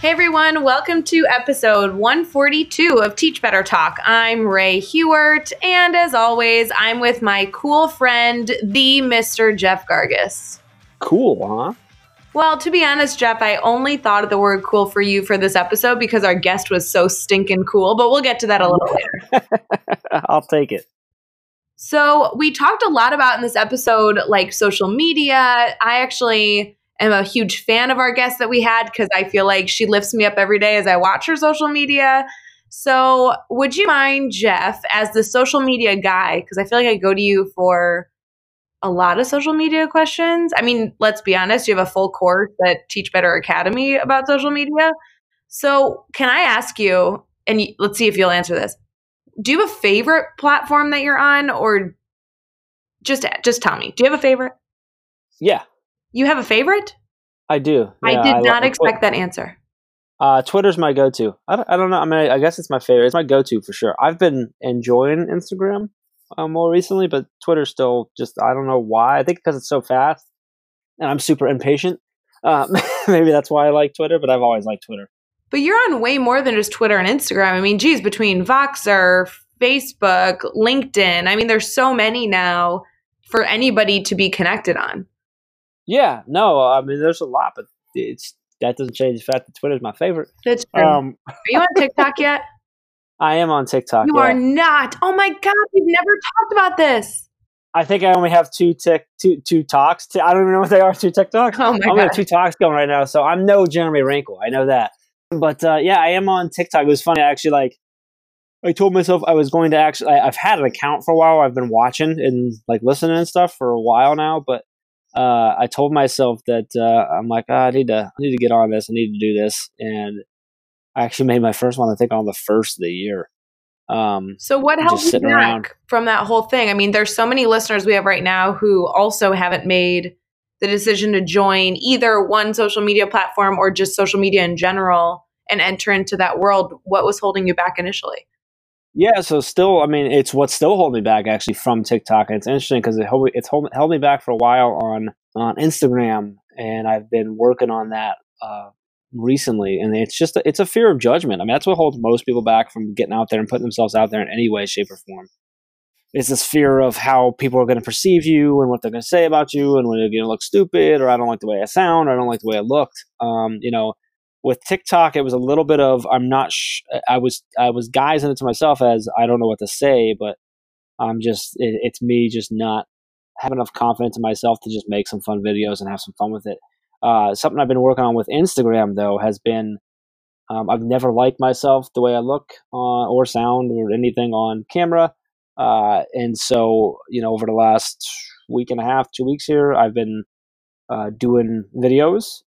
Hey everyone, welcome to episode 142 of Teach Better Talk. I'm Rae Hughart, and as always, I'm with my cool friend, the Mr. Jeff Gargas. Cool, huh? Well, to be honest, Jeff, I only thought of the word cool for you for this episode because our guest was so stinking cool, but we'll get to that a little later. I'll take it. So, we talked a lot about in this episode like social media. I actually am a huge fan of our guest that we had because I feel like she lifts me up every day as I watch her social media. So, would you mind, Jeff, as the social media guy? Because I feel like I go to you for a lot of social media questions. I mean, let's be honest, you have a full course at Teach Better Academy about social media. So, can I ask you, and let's see if you'll answer this. Do you have a favorite platform that you're on, or just just tell me? Do you have a favorite? Yeah, You have a favorite? I do. I did lo- not Twi- expect that answer. Uh, Twitter's my go-to. I don't, I don't know. I mean, I, I guess it's my favorite. It's my go-to for sure. I've been enjoying Instagram uh, more recently, but Twitter's still just. I don't know why. I think because it's so fast, and I'm super impatient. Um, maybe that's why I like Twitter. But I've always liked Twitter. But you're on way more than just Twitter and Instagram. I mean, geez, between Voxer, Facebook, LinkedIn, I mean, there's so many now for anybody to be connected on. Yeah. No. I mean, there's a lot, but it's that doesn't change the fact that Twitter's my favorite. That's true. Um, are you on TikTok yet? I am on TikTok. You yeah. are not. Oh my God, we've never talked about this. I think I only have two tick two two talks. I don't even know what they are. Two TikToks. Oh my I'm God. got two talks going right now, so I'm no Jeremy Wrinkle. I know that. But uh, yeah, I am on TikTok. It was funny. I actually like. I told myself I was going to actually. I, I've had an account for a while. I've been watching and like listening and stuff for a while now. But uh, I told myself that uh, I'm like, "Ah, I need to. I need to get on this. I need to do this. And I actually made my first one. I think on the first of the year. Um, So what held you back around. from that whole thing? I mean, there's so many listeners we have right now who also haven't made the decision to join either one social media platform or just social media in general and enter into that world. What was holding you back initially? Yeah, so still, I mean, it's what's still holding me back actually from TikTok. And it's interesting because it held, it's hold, held me back for a while on on Instagram, and I've been working on that uh, recently. And it's just a, it's a fear of judgment. I mean, that's what holds most people back from getting out there and putting themselves out there in any way, shape, or form. It's this fear of how people are going to perceive you and what they're going to say about you, and when you're going to look stupid, or I don't like the way I sound, or I don't like the way I looked. Um, you know, with TikTok, it was a little bit of I'm not. Sh- I was I was guising it to myself as I don't know what to say, but I'm just it, it's me just not having enough confidence in myself to just make some fun videos and have some fun with it. Uh, something I've been working on with Instagram though has been um, I've never liked myself the way I look uh, or sound or anything on camera, uh, and so you know over the last week and a half, two weeks here, I've been uh, doing videos.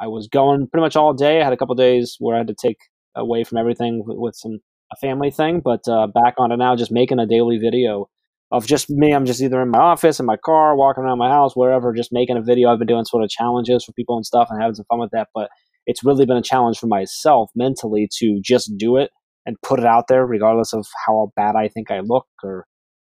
I was going pretty much all day. I had a couple days where I had to take away from everything with, with some a family thing, but uh, back on it now, just making a daily video of just me. I'm just either in my office, in my car, walking around my house, wherever, just making a video. I've been doing sort of challenges for people and stuff and having some fun with that. But it's really been a challenge for myself mentally to just do it and put it out there, regardless of how bad I think I look or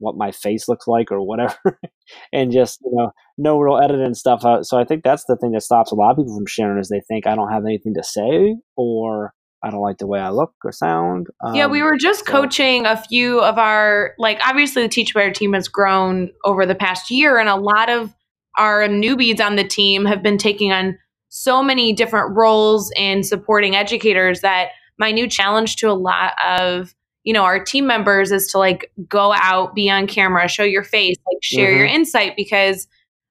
what my face looks like or whatever, and just you know no real editing stuff. Uh, so I think that's the thing that stops a lot of people from sharing is they think I don't have anything to say or I don't like the way I look or sound. yeah, we Um, were just so- coaching a few of our, like, obviously the Teach Better team has grown over the past year, and a lot of our newbies on the team have been taking on so many different roles in supporting educators that my new challenge to a lot of you know our team members is to like go out be on camera show your face like share your mm-hmm. insight because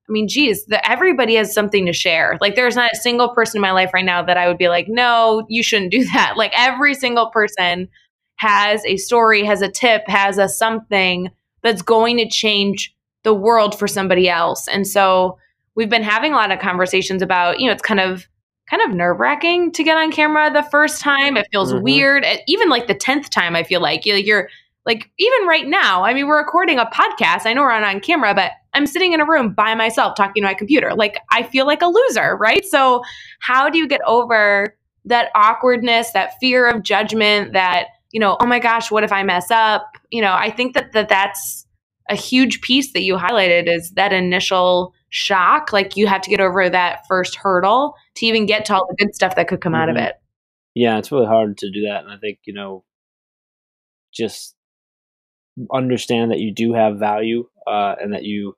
i mean geez the, everybody has something to share. Like there's not a single person in my life right now that i would be like no you shouldn't do that. Like every single person has a story has a tip has a something that's going to change the world for somebody else. And so we've been having a lot of conversations about you know it's kind of kind of nerve wracking to get on camera the first time. It feels Mhm. weird. Even like the tenth time, I feel like you're, you're like even right now, I mean, we're recording a podcast. I know we're on on camera, but I'm sitting in a room by myself talking to my computer. Like I feel like a loser, right? So how do you get over that awkwardness, that fear of judgment, that, you know, oh my gosh, what if I mess up? You know, I think that, that that's a huge piece that you highlighted is that initial shock. Like you have to get over that first hurdle to even get to all the good stuff that could come mm-hmm. out of mm-hmm. it. Yeah, it's really hard to do that. And I think, you know, just understand that you do have value uh, and that you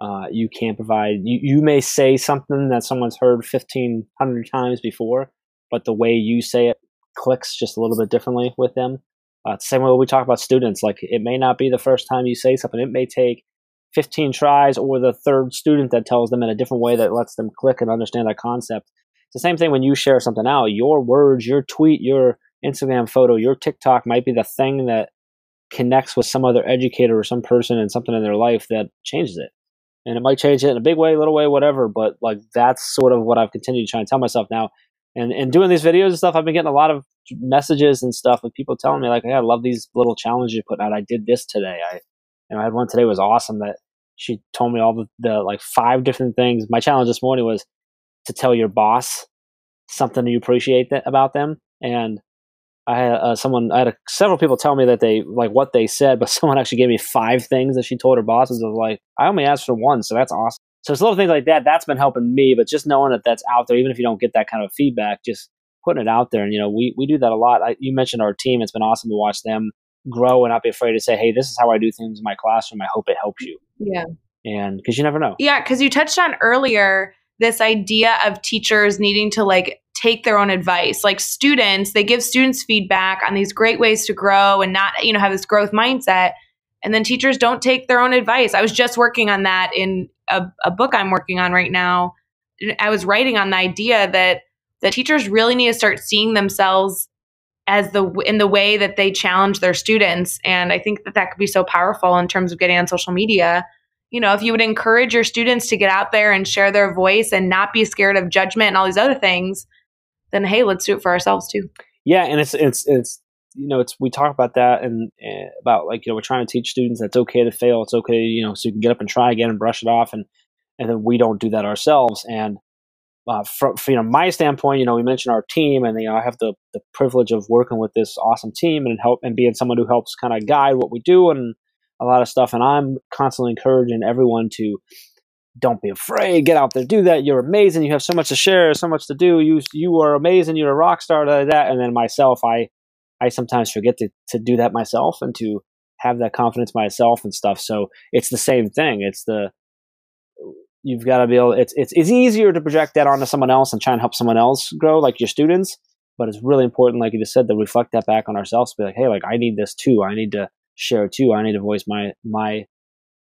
uh, you can provide you, you may say something that someone's heard 1500 times before but the way you say it clicks just a little bit differently with them uh, same way we talk about students like it may not be the first time you say something it may take 15 tries or the third student that tells them in a different way that lets them click and understand that concept it's the same thing when you share something out your words your tweet your instagram photo your tiktok might be the thing that connects with some other educator or some person and something in their life that changes it. And it might change it in a big way, little way, whatever. But like that's sort of what I've continued to try and tell myself now. And and doing these videos and stuff, I've been getting a lot of messages and stuff with people telling me like, "Hey, I love these little challenges you put out. I did this today. I, know, I had one today was awesome. That she told me all the, the like five different things. My challenge this morning was to tell your boss something you appreciate that about them, and I had uh, someone, I had a, several people tell me that they like what they said, but someone actually gave me five things that she told her bosses. I was like, I only asked for one, so that's awesome. So it's little things like that. That's been helping me, but just knowing that that's out there, even if you don't get that kind of feedback, just putting it out there. And you know, we we do that a lot. I, you mentioned our team; it's been awesome to watch them grow and not be afraid to say, "Hey, this is how I do things in my classroom. I hope it helps you." Yeah. And because you never know. Yeah, because you touched on earlier this idea of teachers needing to like take their own advice. Like students, they give students feedback on these great ways to grow and not, you know, have this growth mindset. And then teachers don't take their own advice. I was just working on that in a, a book I'm working on right now. I was writing on the idea that that teachers really need to start seeing themselves as the in the way that they challenge their students and i think that that could be so powerful in terms of getting on social media you know if you would encourage your students to get out there and share their voice and not be scared of judgment and all these other things then hey, let's do it for ourselves too. Yeah, and it's it's it's you know it's we talk about that and uh, about like you know we're trying to teach students that's okay to fail. It's okay, you know, so you can get up and try again and brush it off, and and then we don't do that ourselves. And uh, from, from you know my standpoint, you know, we mentioned our team, and you know I have the the privilege of working with this awesome team and help and being someone who helps kind of guide what we do and a lot of stuff. And I'm constantly encouraging everyone to don't be afraid. Get out there, do that. You're amazing. You have so much to share, so much to do. You you are amazing. You're a rock star. Like that. And then myself, I I sometimes forget to to do that myself and to have that confidence myself and stuff. So it's the same thing. It's the you've got to be able. It's it's it's easier to project that onto someone else and try and help someone else grow, like your students. But it's really important, like you just said, to reflect that back on ourselves. Be like, hey, like I need this too. I need to share too. I need to voice my my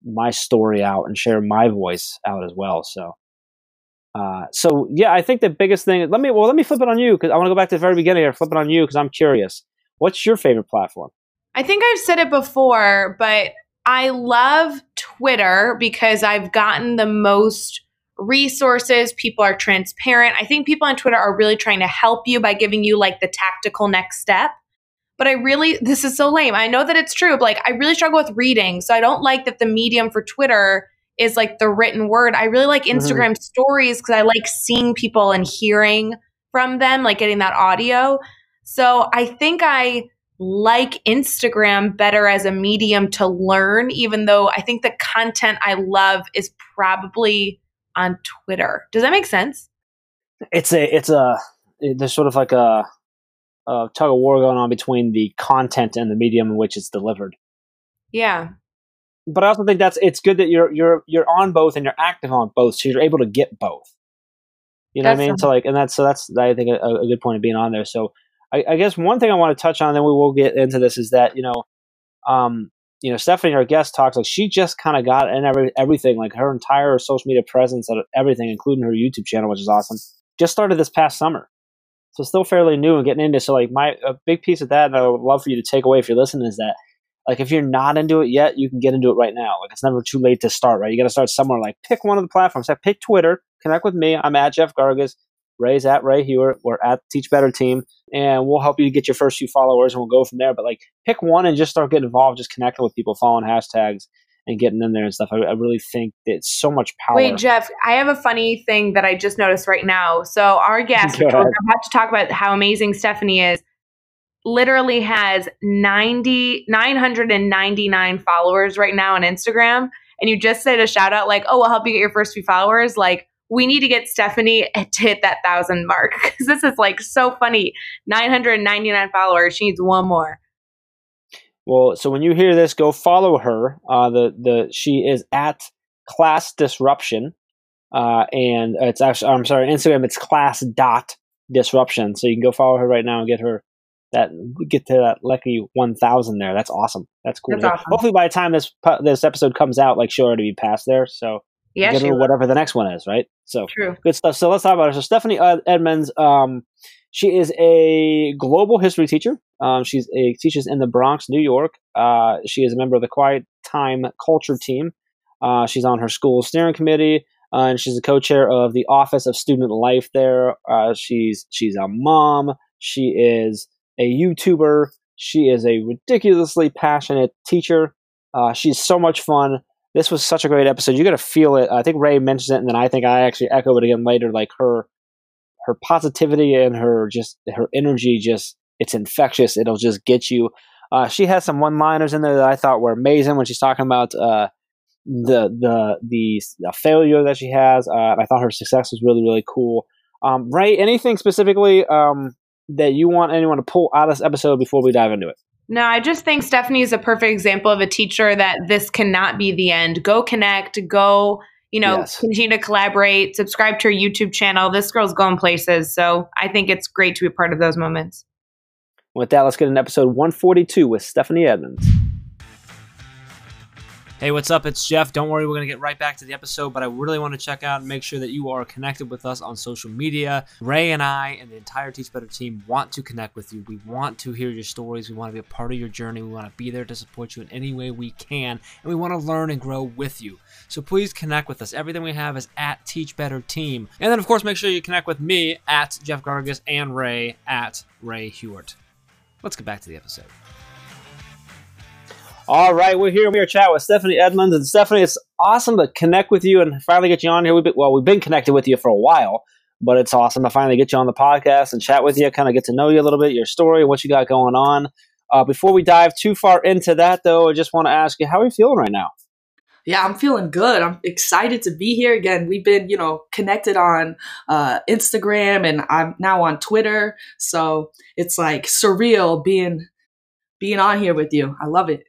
my story out and share my voice out as well. So, uh, so yeah, I think the biggest thing. Let me well, let me flip it on you because I want to go back to the very beginning here. Flip it on you because I'm curious. What's your favorite platform? I think I've said it before, but I love Twitter because I've gotten the most resources. People are transparent. I think people on Twitter are really trying to help you by giving you like the tactical next step. But I really, this is so lame. I know that it's true, but like I really struggle with reading. So I don't like that the medium for Twitter is like the written word. I really like mm-hmm. Instagram mm-hmm. stories because I like seeing people and hearing from them, like getting that audio. So I think I like Instagram better as a medium to learn, even though I think the content I love is probably on Twitter. Does that make sense? It's a, it's a, there's sort of like a, uh, tug of war going on between the content and the medium in which it's delivered. Yeah. But I also think that's it's good that you're you're you're on both and you're active on both, so you're able to get both. You know that's what I mean? So like, and that's so that's I think a, a good point of being on there. So I, I, guess one thing I want to touch on, then we will get into this, is that you know, um, you know, Stephanie, our guest, talks like she just kind of got in every everything, like her entire social media presence, and everything, including her YouTube channel, which is awesome. Just started this past summer. So still fairly new and getting into. So like my a big piece of that, and I would love for you to take away if you're listening, is that like if you're not into it yet, you can get into it right now. Like it's never too late to start. Right, you got to start somewhere. Like pick one of the platforms. Like pick Twitter. Connect with me. I'm at Jeff Gargas. Rae's at Rae Hughart. We're at Teach Better Team, and we'll help you get your first few followers, and we'll go from there. But like, pick one and just start getting involved, just connecting with people, following hashtags, and getting in there and stuff. I, I really think it's so much power. Wait, Jeff, I have a funny thing that I just noticed right now. So our guest, we're about to talk about how amazing Stephanie is. Literally has 90, 999 followers right now on Instagram. And you just said a shout out like, oh, we'll help you get your first few followers. Like, we need to get Stephanie to hit that thousand mark because this is like so funny. 999 followers. She needs one more. Well, so when you hear this, go follow her. Uh, the the she is at Class Disruption, uh, and it's actually I'm sorry, Instagram. It's Class Dot Disruption. So you can go follow her right now and get her that get to that lucky one thousand there. That's awesome. That's cool. That's awesome. Hopefully by the time this this episode comes out, like she'll already be past there. So yeah, get will. whatever the next one is, right? So True. good stuff. So let's talk about her. So Stephanie uh, Edmonds, um, she is a global history teacher. Um, she's a teaches in the Bronx, New York. Uh, she is a member of the Quiet Time Culture Team. Uh, she's on her school steering committee, uh, and she's a co-chair of the Office of Student Life there. Uh, she's she's a mom. She is a YouTuber. She is a ridiculously passionate teacher. Uh, she's so much fun. This was such a great episode. You got to feel it. I think Rae mentions it, and then I think I actually echo it again later. Like her, her positivity and her just her energy, just it's infectious. It'll just get you. Uh, she has some one-liners in there that I thought were amazing when she's talking about uh, the the the failure that she has. Uh, I thought her success was really really cool. Um, Rae, anything specifically um, that you want anyone to pull out of this episode before we dive into it? No, I just think Stephanie is a perfect example of a teacher that this cannot be the end. Go connect, go, you know, Yes. continue to collaborate, subscribe to her YouTube channel. This girl's going places. So I think it's great to be a part of those moments. With that, let's get into episode 142 with Stephanie Edmonds. Hey, what's up? It's Jeff. Don't worry, we're going to get right back to the episode, but I really want to check out and make sure that you are connected with us on social media. Rae and I and the entire Teach Better team want to connect with you. We want to hear your stories. We want to be a part of your journey. We want to be there to support you in any way we can, and we want to learn and grow with you. So please connect with us. Everything we have is at Teach Better Team. And then, of course, make sure you connect with me at Jeff Gargas and Rae at Rae Hughart. Let's get back to the episode. All right, we're here. We are chatting with Stephanie Edmonds. And Stephanie, it's awesome to connect with you and finally get you on here. We've been, well, we've been connected with you for a while, but it's awesome to finally get you on the podcast and chat with you, kind of get to know you a little bit, your story, what you got going on. Uh, before we dive too far into that, though, I just want to ask you, how are you feeling right now? Yeah, I'm feeling good. I'm excited to be here again. We've been, you know, connected on uh, Instagram, and I'm now on Twitter. So it's like surreal being being on here with you. I love it.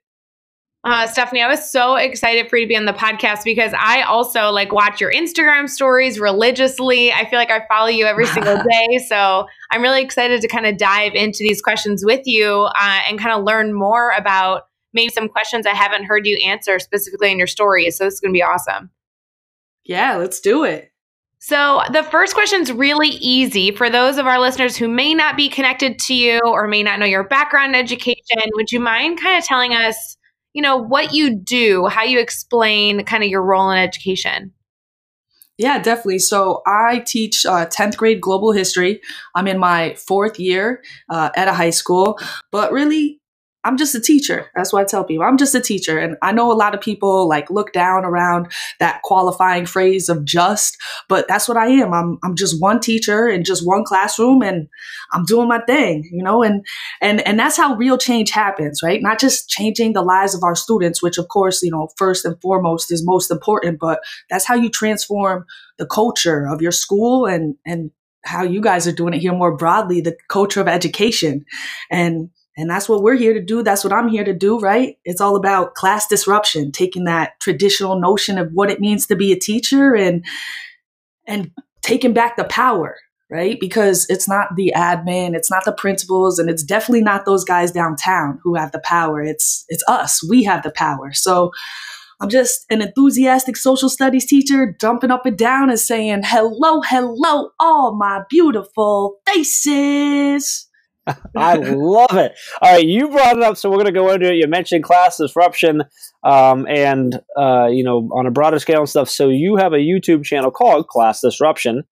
Uh, Stephanie, I was so excited for you to be on the podcast because I also like watch your Instagram stories religiously. I feel like I follow you every single day. So I'm really excited to kind of dive into these questions with you uh, and kind of learn more about maybe some questions I haven't heard you answer specifically in your stories. So this is going to be awesome. Yeah, let's do it. So, the first question is really easy for those of our listeners who may not be connected to you or may not know your background in education. Would you mind kind of telling us, you know, what you do, how you explain kind of your role in education? Yeah, definitely. So I teach uh, 10th grade global history. I'm in my fourth year uh, at a high school, but really, I'm just a teacher. That's what I tell people. I'm just a teacher. And I know a lot of people like look down around that qualifying phrase of just, but that's what I am. I'm, I'm just one teacher in just one classroom and I'm doing my thing, you know, and, and, and that's how real change happens, right? Not just changing the lives of our students, which of course, you know, first and foremost is most important, but that's how you transform the culture of your school and, and how you guys are doing it here more broadly, the culture of education. And and that's what we're here to do. That's what I'm here to do, right? It's all about class disruption, taking that traditional notion of what it means to be a teacher and and taking back the power, right? Because it's not the admin, it's not the principals, and it's definitely not those guys downtown who have the power. It's it's us. We have the power. So I'm just an enthusiastic social studies teacher jumping up and down and saying, hello, hello, all my beautiful faces. I love it. All right, you brought it up, so we're going to go into it. You mentioned class disruption, um, and uh, you know, on a broader scale and stuff. So you have a YouTube channel called Class Disruption.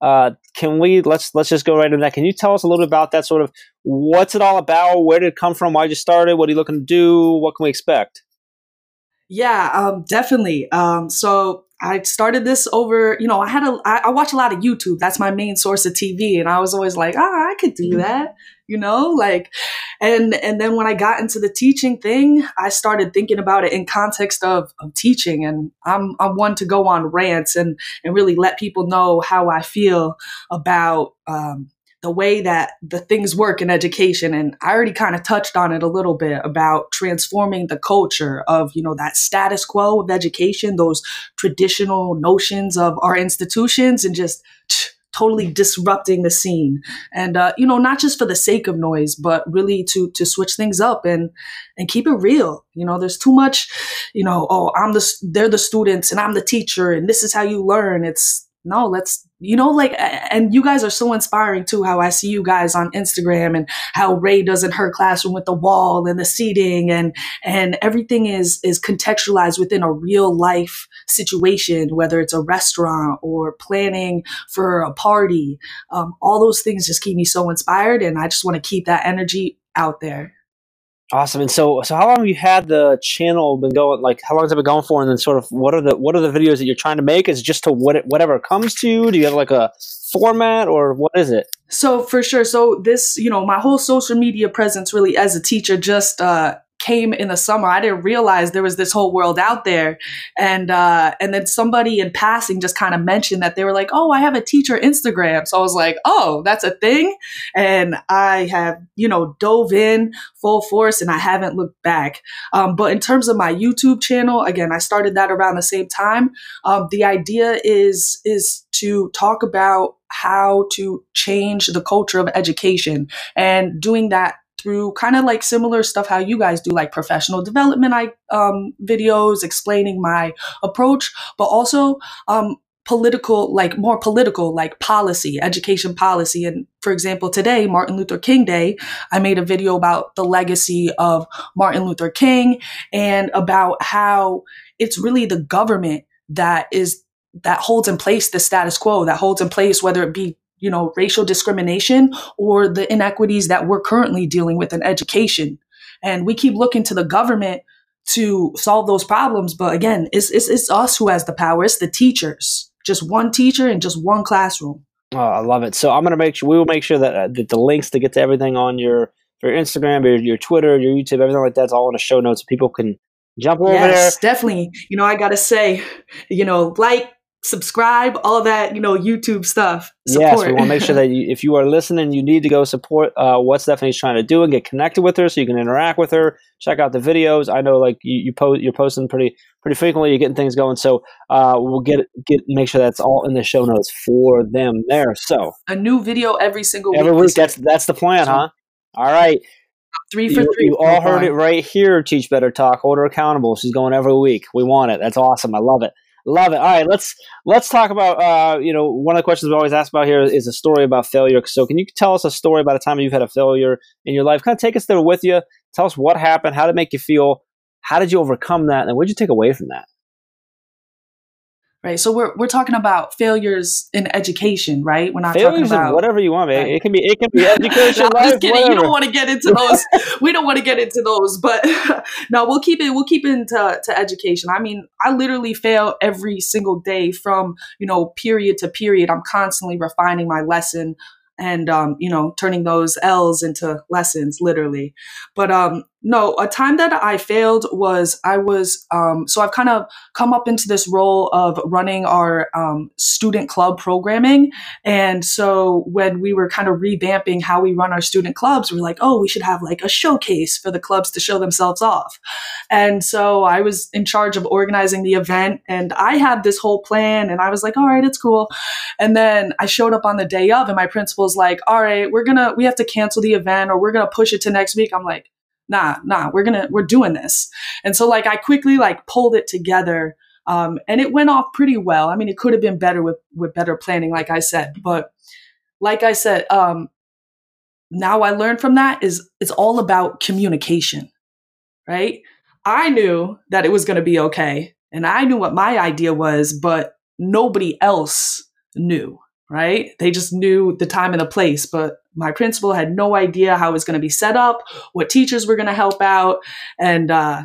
Uh, can we let's let's just go right into that. Can you tell us a little bit about that sort of what's it all about? Where did it come from? Why did you started? What are you looking to do? What can we expect? Yeah, um, definitely. Um, so I started this over, you know, I had a, I, I watch a lot of YouTube. That's my main source of TV. And I was always like, ah, I could do that, you know, like, and, and then when I got into the teaching thing, I started thinking about it in context of, of teaching. And I'm, I'm one to go on rants and, and really let people know how I feel about, um, the way that the things work in education and i already kind of touched on it a little bit about transforming the culture of you know that status quo of education those traditional notions of our institutions and just totally disrupting the scene. And uh, you know not just for the sake of noise but really to to switch things up and and keep it real. You know there's too much you know oh i'm the they're the students and i'm the teacher and this is how you learn. It's no let's you know like and you guys are so inspiring too how i see you guys on instagram and how rae does in her classroom with the wall and the seating and and everything is is contextualized within a real life situation whether it's a restaurant or planning for a party. Um, all those things just keep me so inspired and i just want to keep that energy out there Awesome. And so, so how long have you had the channel been going? Like, how long has it been going for? And then, sort of, what are the what are the videos that you're trying to make? Is it just to what it, whatever comes to you? Do you have like a format, or what is it? So for sure. So this, you know, my whole social media presence, really, as a teacher, just uh, came in the summer. I didn't realize there was this whole world out there. And uh, and then somebody in passing just kind of mentioned that they were like, "Oh, I have a teacher Instagram." So I was like, "Oh, that's a thing." And I have, you know, dove in full force and I haven't looked back. Um, but in terms of my YouTube channel, again, I started that around the same time. Um, the idea is is to talk about how to change the culture of education and doing that through kind of like similar stuff how you guys do like professional development I, um, videos explaining my approach but also um, political like more political like policy education policy. And for example today martin luther king day i made a video about the legacy of martin luther king and about how it's really the government that is that holds in place the status quo that holds in place whether it be you know, racial discrimination or the inequities that we're currently dealing with in education. And we keep looking to the government to solve those problems. But again, it's, it's, it's us who has the power. It's the teachers, just one teacher in just one classroom. Oh, I love it. So I'm going to make sure, we will make sure that, uh, that the links to get to everything on your, your Instagram, your, your Twitter, your YouTube, everything like that's all in the show notes. So people can jump over yes, there. definitely. You know, I got to say, you know, like, subscribe, all that, you know, YouTube stuff. Support. Yes, we want to make sure that you, if you are listening, you need to go support uh, what Stephanie's trying to do and get connected with her so you can interact with her. Check out the videos. I know, like you, you post, you're posting pretty pretty frequently. You're getting things going, so uh, we'll get get make sure that's all in the show notes for them there. So a new video every single every week. week. That's that's the plan, huh? All right. Three for you, three. You all heard it right here. Teach better talk. Hold her accountable. She's going every week. We want it. That's awesome. I love it. Love it. All right, let's let's talk about uh, you know one of the questions we always ask about here is a story about failure. So, can you tell us a story about a time you've had a failure in your life? Kind of take us there with you. Tell us what happened. How did it make you feel? How did you overcome that? And what did you take away from that? Right? So we're we're talking about failures in education, right? We're not failures talking about whatever you want, man. Right. It can be it can be education. I'm life, just kidding. Whatever. You don't want to get into those. we don't want to get into those, but no, we'll keep it. We'll keep it into to education. I mean, I literally fail every single day from you know period to period. I'm constantly refining my lesson and um, you know turning those l's into lessons literally but um, no, a time that I failed was I was um, so I've kind of come up into this role of running our um, student club programming, and so when we were kind of revamping how we run our student clubs, we are like, oh, we should have like a showcase for the clubs to show themselves off, and so I was in charge of organizing the event, and I had this whole plan, and I was like, all right, it's cool, and then I showed up on the day of, and my principal's like, all right, we're gonna we have to cancel the event or we're gonna push it to next week. I'm like nah, nah, we're gonna, we're doing this. And so like I quickly like pulled it together. Um, and it went off pretty well. I mean, it could have been better with, with better planning, like I said, but like I said, um, now I learned from that is it's all about communication, right? I knew that it was going to be okay. And I knew what my idea was, but nobody else knew right? They just knew the time and the place, but my principal had no idea how it was going to be set up, what teachers were going to help out, and uh,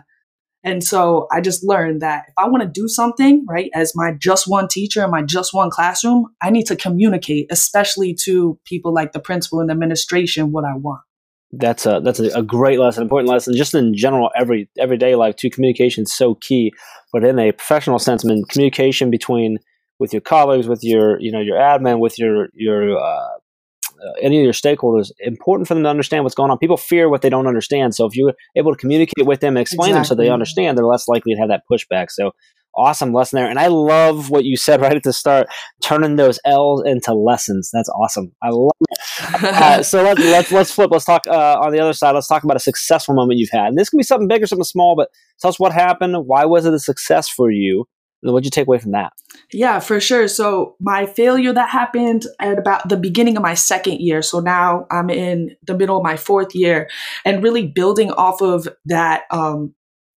and so I just learned that if I want to do something, right, as my just one teacher in my just one classroom, I need to communicate, especially to people like the principal and the administration, what I want. That's a that's a, great lesson, important lesson. Just in general, every everyday life, too, communication is so key. But in a professional sense, I mean, communication between with your colleagues, with your you know your admin, with your your uh, uh, any of your stakeholders, important for them to understand what's going on. People fear what they don't understand. So if you're able to communicate with them and explain exactly. them so they understand, they're less likely to have that pushback. So awesome lesson there. And I love what you said right at the start, turning those L's into lessons. That's awesome. I love it. Uh, so let's, let's, let's flip. Let's talk uh, on the other side. Let's talk about a successful moment you've had. And this can be something big or something small, but tell us what happened. Why was it a success for you? What'd you take away from that? Yeah, for sure. So my failure that happened at about the beginning of my second year. So now I'm in the middle of my fourth year, and really building off of that um,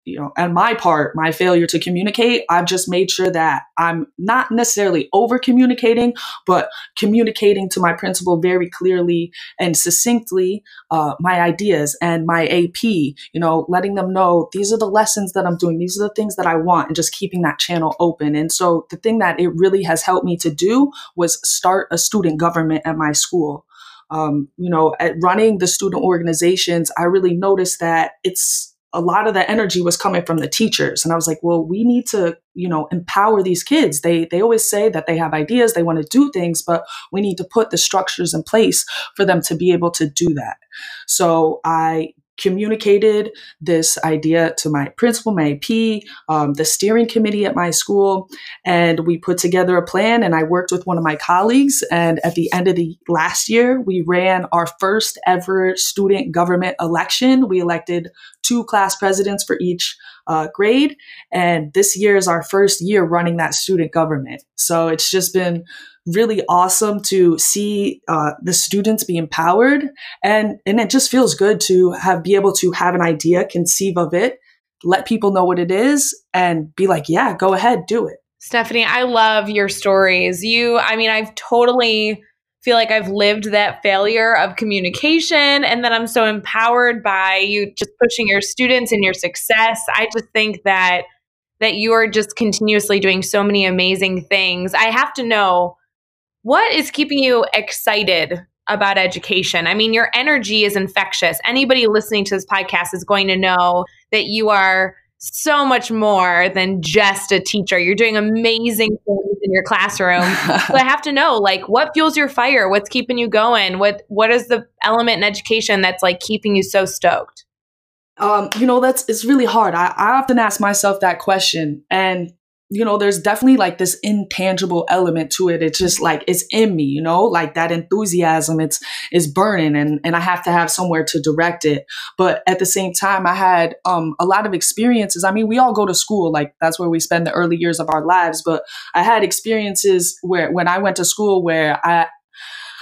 you know, and my part, my failure to communicate, I've just made sure that I'm not necessarily over communicating, but communicating to my principal very clearly and succinctly uh, my ideas and my AP, you know, letting them know these are the lessons that I'm doing, these are the things that I want, and just keeping that channel open. And so the thing that it really has helped me to do was start a student government at my school. Um, you know, at running the student organizations, I really noticed that it's a lot of the energy was coming from the teachers. And i was like well we need to you know empower these kids. They they always say that they have ideas they want to do things but we need to put the structures in place for them to be able to do that. So i communicated this idea to my principal, my AP, um, the steering committee at my school, and we put together a plan. And I worked with one of my colleagues. And at the end of the last year, we ran our first ever student government election. We elected two class presidents for each uh, grade. And this year is our first year running that student government. So it's just been really awesome to see uh, the students be empowered. And and it just feels good to have be able to have an idea conceive of it let people know what it is and be like yeah go ahead do it. Stephanie i love your stories. You i mean i've totally feel like i've lived that failure of communication and then i'm so empowered by you just pushing your students and your success. I just think that that you are just continuously doing so many amazing things. I have to know what is keeping you excited about education? I mean, your energy is infectious. Anybody listening to this podcast is going to know that you are so much more than just a teacher. You're doing amazing things in your classroom. so I have to know like what fuels your fire? What's keeping you going? What what is the element in education that's like keeping you so stoked? Um, you know, that's it's really hard. I, I often ask myself that question. And you know, there's definitely like this intangible element to it. It's just like it's in me, you know, like that enthusiasm. It's is burning, and and I have to have somewhere to direct it. But at the same time, I had um a lot of experiences. I mean, we all go to school, like that's where we spend the early years of our lives. But I had experiences where when I went to school where I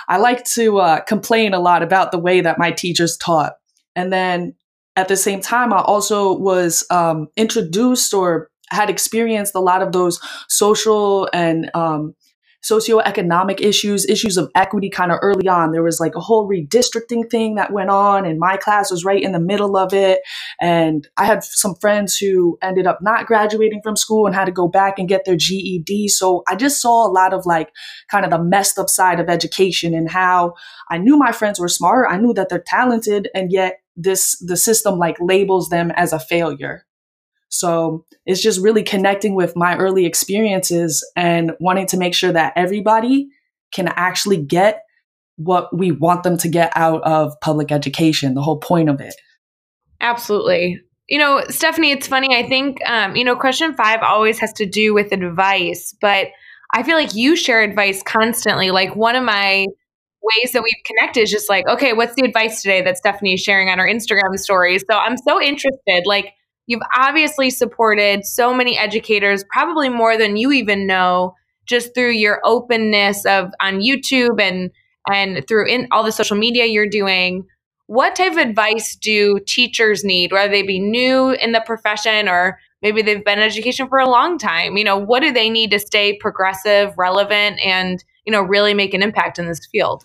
I like to uh, complain a lot about the way that my teachers taught, and then at the same time, I also was um, introduced or had experienced a lot of those social and um, socioeconomic issues, issues of equity kind of early on. There was like a whole redistricting thing that went on, and my class was right in the middle of it. And I had some friends who ended up not graduating from school and had to go back and get their GED. So I just saw a lot of like kind of the messed up side of education and how I knew my friends were smart. I knew that they're talented, and yet this the system like labels them as a failure so it's just really connecting with my early experiences and wanting to make sure that everybody can actually get what we want them to get out of public education, the whole point of it. Absolutely. You know, Stephanie, it's funny. I think, um, you know, question five always has to do with advice, but I feel like you share advice constantly. Like one of my ways that we've connected is just like, okay, what's the advice today that Stephanie is sharing on her Instagram stories? So I'm so interested. Like, You've obviously supported so many educators, probably more than you even know, just through your openness of on YouTube and and through in all the social media you're doing. What type of advice do teachers need, whether they be new in the profession or maybe they've been in education for a long time? You know, what do they need to stay progressive, relevant, and you know, really make an impact in this field?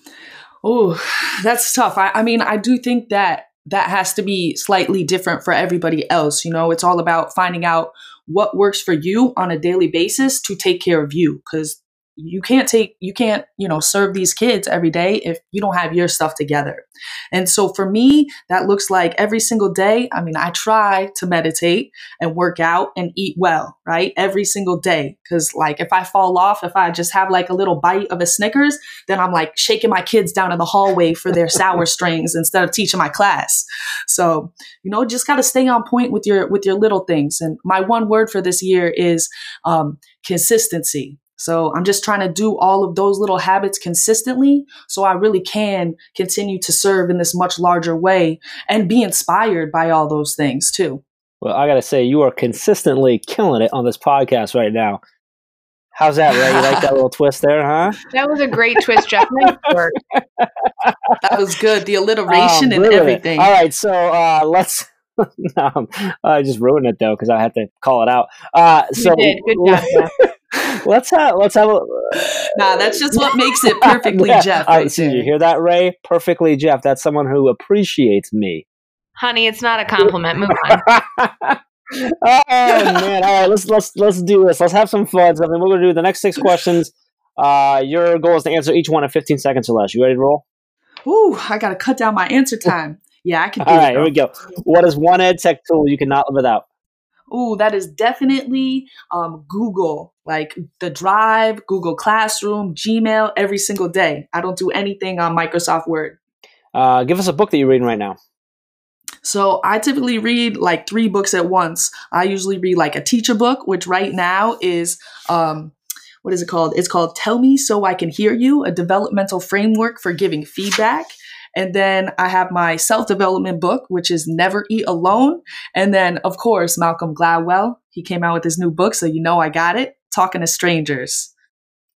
Oh, that's tough. I, I mean, I do think that that has to be slightly different for everybody else. You know, it's all about finding out what works for you on a daily basis to take care of you because you can't take you can't you know serve these kids every day if you don't have your stuff together. And so for me that looks like every single day i mean i try to meditate and work out and eat well right? Every single day. Because like if i fall off if i just have like a little bite of a snickers then i'm like shaking my kids down in the hallway for their sour strings instead of teaching my class. So you know just got to stay on point with your with your little things. And my one word for this year is um, consistency so I'm just trying to do all of those little habits consistently so I really can continue to serve in this much larger way and be inspired by all those things too. Well, I got to say, you are consistently killing it on this podcast right now. How's that, Rae? You like that little twist there, huh? That was a great twist, Jeff. Nice work. that was good. The alliteration um, and everything. All right, so uh, let's. no, I just ruined it though because I had to call it out. Uh, so you did. Good job. Let's have let's have a nah that's just what makes it perfectly yeah. jeff right see. You hear that rae? Perfectly jeff. That's someone who appreciates me. Honey it's not a compliment. Move on. Oh man. All right let's let's let's do this. Let's have some fun. So, I mean, we're gonna do the next six questions. Uh your goal is to answer each one in 15 seconds or less. You ready to roll? Ooh, I gotta cut down my answer time. Yeah, I can. All right, here we go. What is one ed tech tool you cannot live without? Ooh, that is definitely um, Google, like the Drive, Google Classroom, Gmail, every single day. I don't do anything on Microsoft Word. Uh, give us a book that you're reading right now. So I typically read like three books at once. I usually read like a teacher book, which right now is um, what is it called? It's called Tell Me So I Can Hear You, a developmental framework for giving feedback. And then I have my self development book, which is Never Eat Alone. And then, of course, Malcolm Gladwell. He came out with his new book, so you know I got it Talking to Strangers.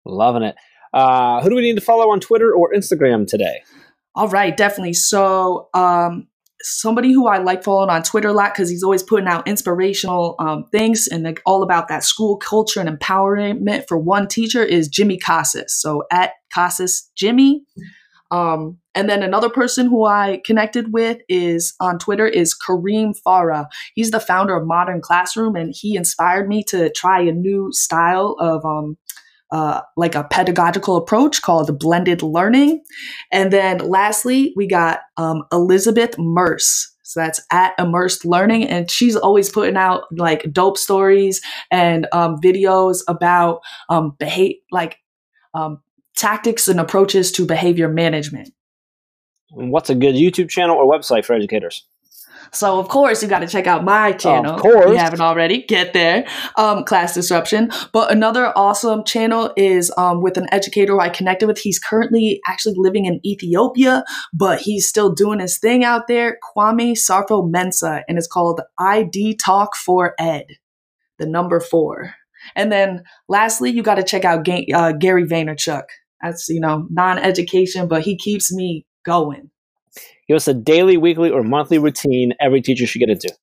Loving it. Uh, who do we need to follow on Twitter or Instagram today? All right, definitely. So, um, somebody who I like following on Twitter a lot because he's always putting out inspirational um, things and like, all about that school culture and empowerment for one teacher is Jimmy Casas. So at Casas Jimmy. Um, and then another person who I connected with is on Twitter is Kareem Farah. He's the founder of Modern Classroom, and he inspired me to try a new style of um, uh, like a pedagogical approach called blended learning. And then lastly, we got um, Elizabeth Merce. So that's at Immersed Learning, and she's always putting out like dope stories and um, videos about um, behave like um, tactics and approaches to behavior management. What's a good YouTube channel or website for educators? So of course you got to check out my channel. Of course, if you haven't already. Get there, um, class disruption. But another awesome channel is um, with an educator who I connected with. He's currently actually living in Ethiopia, but he's still doing his thing out there. Kwame Sarfo-Mensah, and it's called ID Talk for Ed, the number four. And then lastly, you got to check out Ga- uh, Gary Vaynerchuk. That's, you know, non education, but he keeps me going. Give us a daily, weekly, or monthly routine every teacher should get into.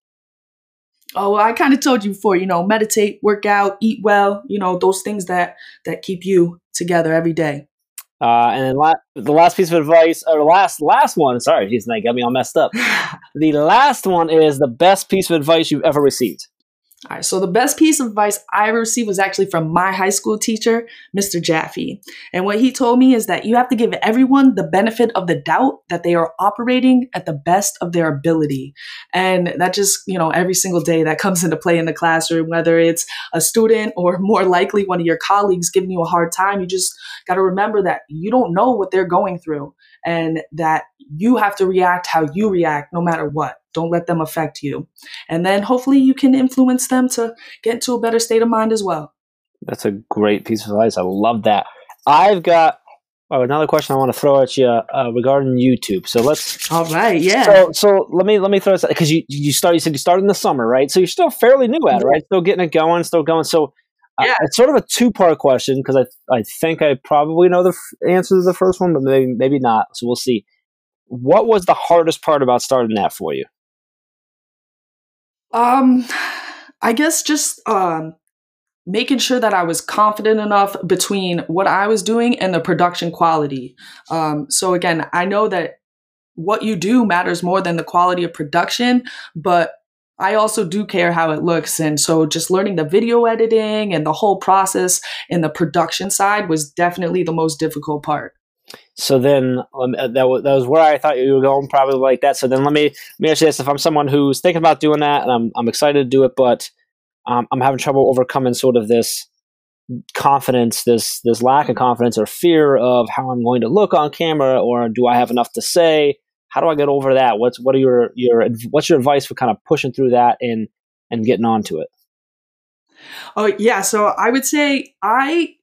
Oh, well, I kind of told you before, you know, meditate, work out, eat well, you know, those things that that keep you together every day. Uh, and then la- the last piece of advice, or last last one, sorry, geez, that got me all messed up. the last one is the best piece of advice you've ever received. All right, so the best piece of advice I received was actually from my high school teacher, Mr. Jaffe. And what he told me is that you have to give everyone the benefit of the doubt that they are operating at the best of their ability. And that just, you know, every single day that comes into play in the classroom, whether it's a student or more likely one of your colleagues giving you a hard time, you just got to remember that you don't know what they're going through and that you have to react how you react no matter what. Don't let them affect you. And then hopefully you can influence them to get to a better state of mind as well. That's a great piece of advice. I love that. I've got oh, another question I want to throw at you uh, regarding YouTube. So let's. All right. Yeah. So, so let me let me throw this because you you start you said you started in the summer, right? So you're still fairly new at it, right? Still getting it going, still going. So yeah. it's sort of a two part question because I I think I probably know the f- answer to the first one, but maybe maybe not. So we'll see. What was the hardest part about starting that for you? Um, I guess just um making sure that I was confident enough between what I was doing and the production quality. Um, so again, I know that what you do matters more than the quality of production, but I also do care how it looks. And so just learning the video editing and the whole process and the production side was definitely the most difficult part. So then um, uh, that, was, that was where I thought you were going, probably like that. So then let me let me ask you this: If I'm someone who's thinking about doing that, and I'm I'm excited to do it, but um, I'm having trouble overcoming sort of this confidence, this this lack of confidence or fear of how I'm going to look on camera, or do I have enough to say? How do I get over that? What's what are your your what's your advice for kind of pushing through that and and getting onto it? Oh yeah, so I would say I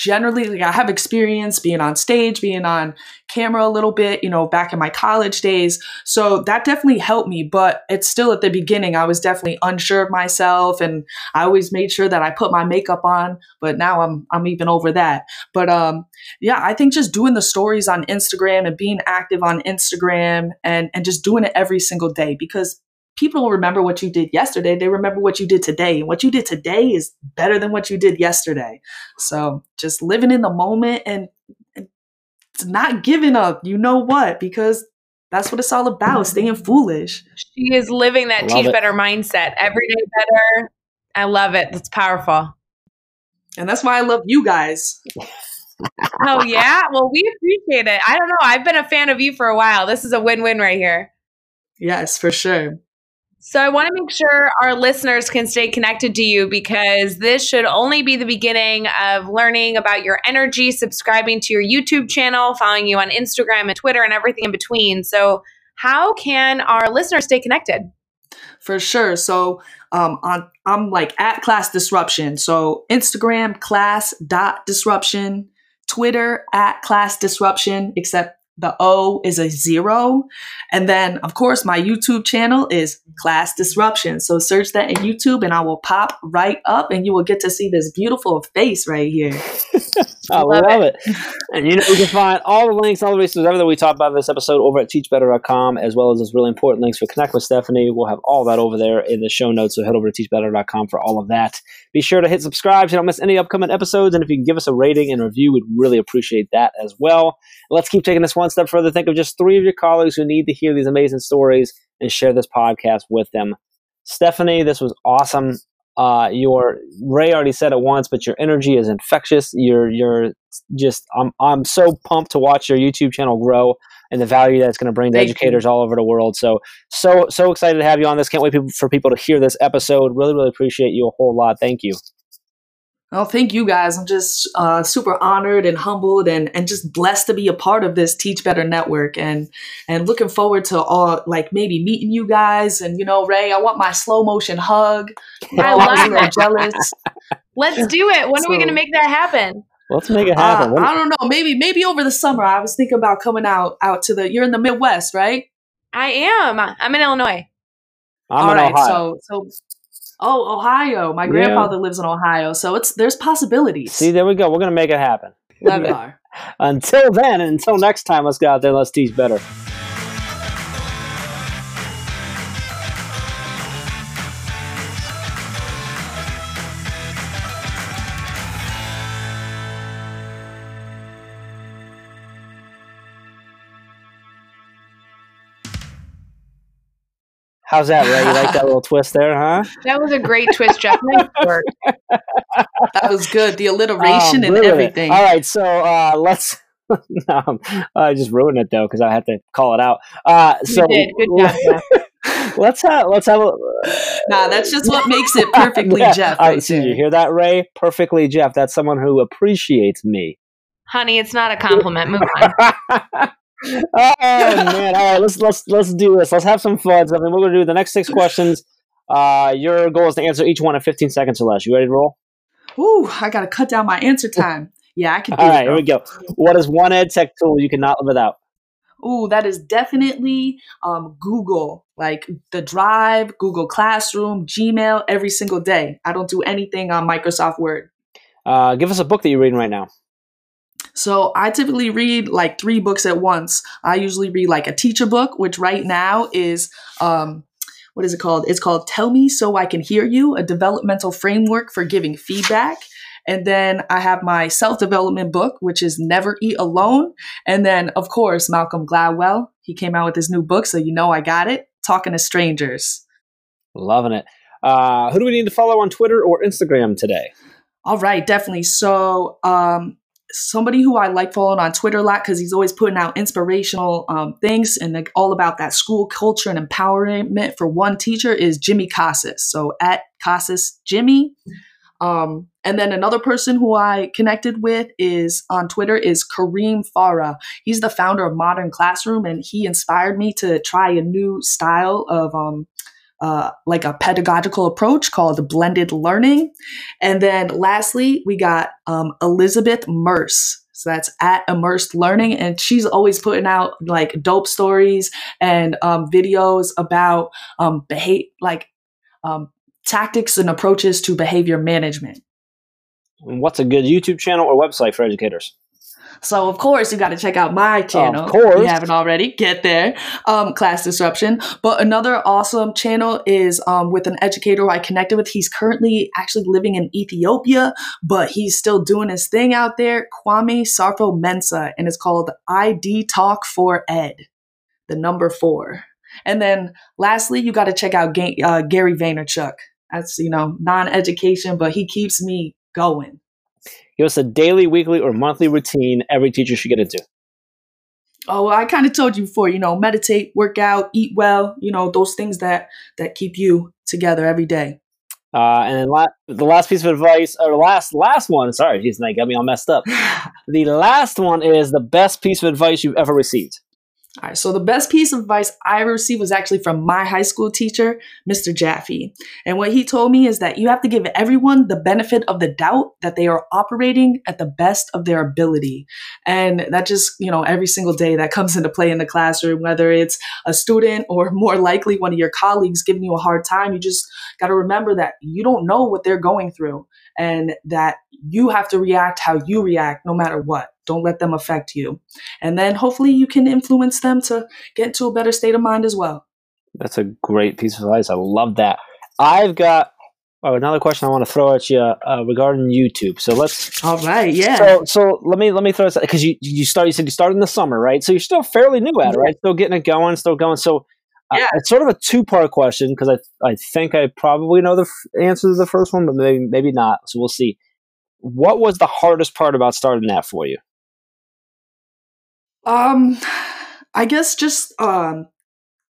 generally like I have experience being on stage, being on camera a little bit, you know, back in my college days. So that definitely helped me, but it's still at the beginning I was definitely unsure of myself and I always made sure that I put my makeup on, but now I'm I'm even over that. But um yeah, I think just doing the stories on Instagram and being active on Instagram and and just doing it every single day because people don't remember what you did yesterday. They remember what you did today. And what you did today is better than what you did yesterday. So just living in the moment and, and not giving up, you know what? Because that's what it's all about, staying mm-hmm. foolish. She is living that teach it. better mindset. Every day better. I love it. That's powerful. And that's why I love you guys. oh yeah? Well, we appreciate it. I don't know. I've been a fan of you for a while. This is a win-win right here. Yes, for sure. So I want to make sure our listeners can stay connected to you because this should only be the beginning of learning about your energy, subscribing to your YouTube channel, following you on Instagram and Twitter and everything in between. So how can our listeners stay connected? For sure. So um, on I'm like at class disruption. So Instagram class dot disruption, Twitter at class disruption, except the O is a zero. And then, of course, my YouTube channel is Class Disruption. So search that in YouTube and I will pop right up and you will get to see this beautiful face right here. I love, love it. it. And you know, you can find all the links, all the resources, everything we talked about in this episode over at teachbetter.com, as well as those really important links for Connect with Stephanie. We'll have all that over there in the show notes. So head over to teachbetter.com for all of that. Be sure to hit subscribe so you don't miss any upcoming episodes. And if you can give us a rating and review, we'd really appreciate that as well. Let's keep taking this one step further. Think of just three of your colleagues who need to hear these amazing stories and share this podcast with them. Stephanie, this was awesome. Uh, your Rae already said it once, but your energy is infectious. You're you're just I'm I'm so pumped to watch your YouTube channel grow and the value that it's going to bring to Thank educators you. all over the world. So so so excited to have you on this. Can't wait for people to hear this episode. Really really appreciate you a whole lot. Thank you. Oh, thank you guys. I'm just uh, super honored and humbled and, and just blessed to be a part of this Teach Better network and and looking forward to all like maybe meeting you guys and you know Rae, I want my slow motion hug. I love it. Jealous. Let's do it. When so, are we going to make that happen? Let's make it happen. Uh, I don't know. Maybe maybe over the summer. I was thinking about coming out out to the. You're in the Midwest, right? I am. I'm in Illinois. I'm All in right, Ohio. So so Oh, Ohio. My grandfather yeah. lives in Ohio, so it's there's possibilities. See, there we go. We're gonna make it happen. Love it. until then, until next time, let's go out there. Let's teach better. How's that, Rae? You like that little twist there, huh? That was a great twist, Jeff. That was good. The alliteration oh, and everything. All right, so uh, let's. no, I just ruined it though because I had to call it out. Uh, so Good job. let's have let's have a. nah, that's just what makes it perfectly yeah. Jeff. Right so you hear that, Rae? Perfectly Jeff. That's someone who appreciates me. Honey, it's not a compliment. Move on oh man! All right, let's let's let's do this. Let's have some fun. So, I mean, we're gonna do the next six questions. Uh, your goal is to answer each one in 15 seconds or less. You ready to roll? Ooh, I gotta cut down my answer time. Yeah, I can. All right, it, All right, here we go. What is one ed tech tool you cannot live without? Ooh, that is definitely um, Google, like the Drive, Google Classroom, Gmail, every single day. I don't do anything on Microsoft Word. Uh, give us a book that you're reading right now. So I typically read like three books at once. I usually read like a teacher book, which right now is um, what is it called? It's called Tell Me So I Can Hear You, a developmental framework for giving feedback. And then I have my self development book, which is Never Eat Alone. And then, of course, Malcolm Gladwell. He came out with his new book, so you know I got it Talking to Strangers. Loving it. Uh, who do we need to follow on Twitter or Instagram today? All right, definitely. So, um, somebody who I like following on Twitter a lot because he's always putting out inspirational um, things and like, all about that school culture and empowerment for one teacher is Jimmy Casas. So at Casas Jimmy. Um, and then another person who I connected with is on Twitter is Kareem Farah. He's the founder of Modern Classroom, and he inspired me to try a new style of um, uh, like a pedagogical approach called blended learning. And then lastly, we got um, Elizabeth Merce. So that's at Immersed Learning. And she's always putting out like dope stories and um, videos about um, behave, like um, tactics and approaches to behavior management. What's a good YouTube channel or website for educators? So of course you got to check out my channel. Of course, if you haven't already. Get there, um, class disruption. But another awesome channel is um, with an educator who I connected with. He's currently actually living in Ethiopia, but he's still doing his thing out there. Kwame Sarfo Mensah, and it's called ID Talk for Ed, the number four. And then lastly, you got to check out Ga- uh, Gary Vaynerchuk. That's you know non-education, but he keeps me going. Give us a daily, weekly, or monthly routine every teacher should get into. Oh, I kind of told you before. You know, meditate, work out, eat well. You know, those things that that keep you together every day. Uh, and then la- the last piece of advice, or last last one. Sorry, geez, that got me all messed up. the last one is the best piece of advice you've ever received. All right, so the best piece of advice I received was actually from my high school teacher, Mr. Jaffe. And what he told me is that you have to give everyone the benefit of the doubt that they are operating at the best of their ability. And that just, you know, every single day that comes into play in the classroom, whether it's a student or more likely one of your colleagues giving you a hard time, you just got to remember that you don't know what they're going through and that you have to react how you react no matter what. Don't let them affect you. And then hopefully you can influence them to get into a better state of mind as well. That's a great piece of advice. I love that. I've got oh, another question I want to throw at you uh, regarding YouTube. So let's. All right, yeah. So, so let me let me throw this because you you start you said you started in the summer, right? So you're still fairly new at it, right? Still getting it going, still going. So uh, it's sort of a two part question because I I think I probably know the f- answer to the first one, but maybe maybe not. So we'll see. What was the hardest part about starting that for you? Um, I guess just um,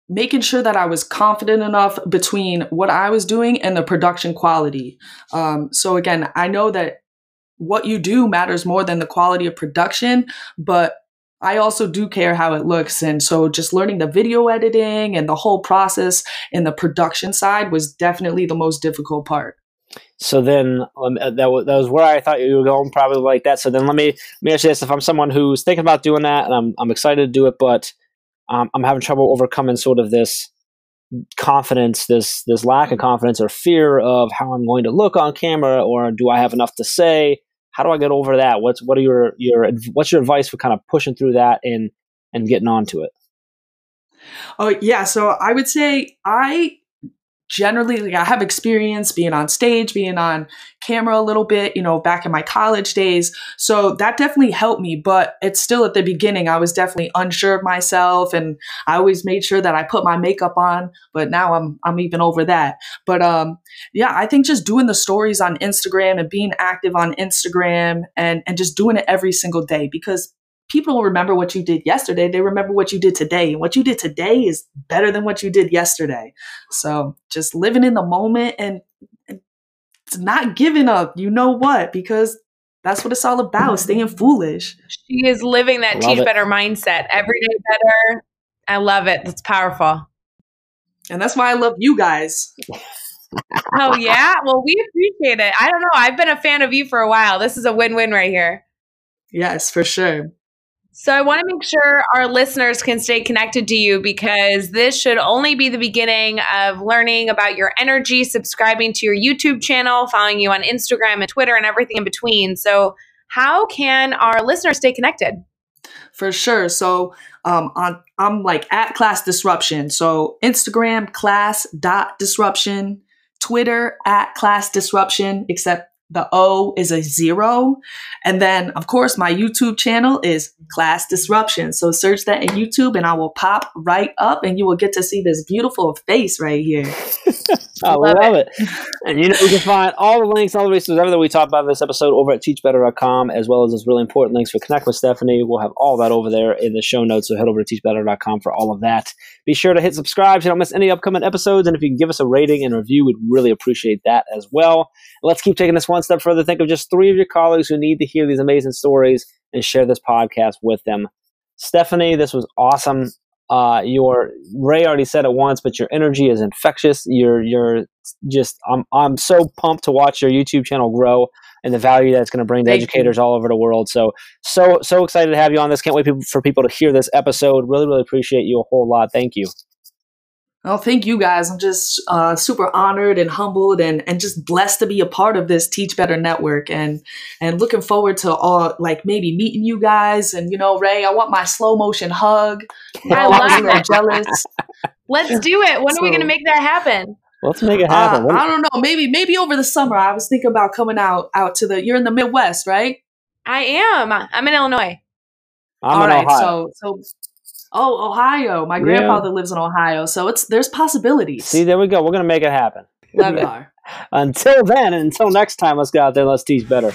making sure that I was confident enough between what I was doing and the production quality. Um, so again, I know that what you do matters more than the quality of production, but I also do care how it looks. And so just learning the video editing and the whole process and the production side was definitely the most difficult part. So then um, uh, that was that was where I thought you were going, probably like that. So then let me let me ask you this: If I'm someone who's thinking about doing that, and I'm I'm excited to do it, but um, I'm having trouble overcoming sort of this confidence, this this lack of confidence or fear of how I'm going to look on camera, or do I have enough to say? How do I get over that? What's what are your your what's your advice for kind of pushing through that and and getting onto it? Oh yeah, so I would say I generally like I have experience being on stage, being on camera a little bit, you know, back in my college days. So that definitely helped me, but it's still at the beginning I was definitely unsure of myself and I always made sure that I put my makeup on, but now I'm I'm even over that. But um yeah, I think just doing the stories on Instagram and being active on Instagram and and just doing it every single day because people don't remember what you did yesterday. They remember what you did today. And what you did today is better than what you did yesterday. So just living in the moment and, and not giving up, you know what? Because that's what it's all about, mm-hmm. staying foolish. She is living that teach it. better mindset. Every day better. I love it. That's powerful. And that's why I love you guys. Oh yeah. Well, we appreciate it. I don't know. I've been a fan of you for a while. This is a win-win right here. Yes, for sure. So I want to make sure our listeners can stay connected to you because this should only be the beginning of learning about your energy, subscribing to your YouTube channel, following you on Instagram and Twitter and everything in between. So how can our listeners stay connected? For sure. So um, on I'm like at class disruption. So Instagram class dot disruption, Twitter at class disruption, except the O is a zero. And then, of course, my YouTube channel is Class Disruption. So search that in YouTube and I will pop right up and you will get to see this beautiful face right here. I love, love it. it. And you know, you can find all the links, all the resources, everything we talked about in this episode over at teachbetter.com, as well as those really important links for Connect with Stephanie. We'll have all that over there in the show notes. So head over to teachbetter.com for all of that. Be sure to hit subscribe so you don't miss any upcoming episodes. And if you can give us a rating and review, we'd really appreciate that as well. Let's keep taking this one step further. Think of just three of your colleagues who need to hear these amazing stories and share this podcast with them. Stephanie, this was awesome. Uh, your Rae already said it once, but your energy is infectious. You're you're just I'm I'm so pumped to watch your YouTube channel grow and the value that's going to bring to Thank educators you. all over the world. So so so excited to have you on this. Can't wait for people to hear this episode. Really really appreciate you a whole lot. Thank you. Oh, thank you guys. I'm just uh, super honored and humbled and, and just blessed to be a part of this Teach Better network and and looking forward to all like maybe meeting you guys and you know Rae, I want my slow motion hug. I love that. Jealous. Let's do it. When so, are we going to make that happen? Let's make it happen. Uh, I don't know. Maybe maybe over the summer. I was thinking about coming out out to the. You're in the Midwest, right? I am. I'm in Illinois. I'm All in right, Ohio. So so Oh, Ohio. My grandfather yeah. lives in Ohio, so it's there's possibilities. See, there we go. We're gonna make it happen. Love it. until then, and until next time, let's go out there. Let's teach better.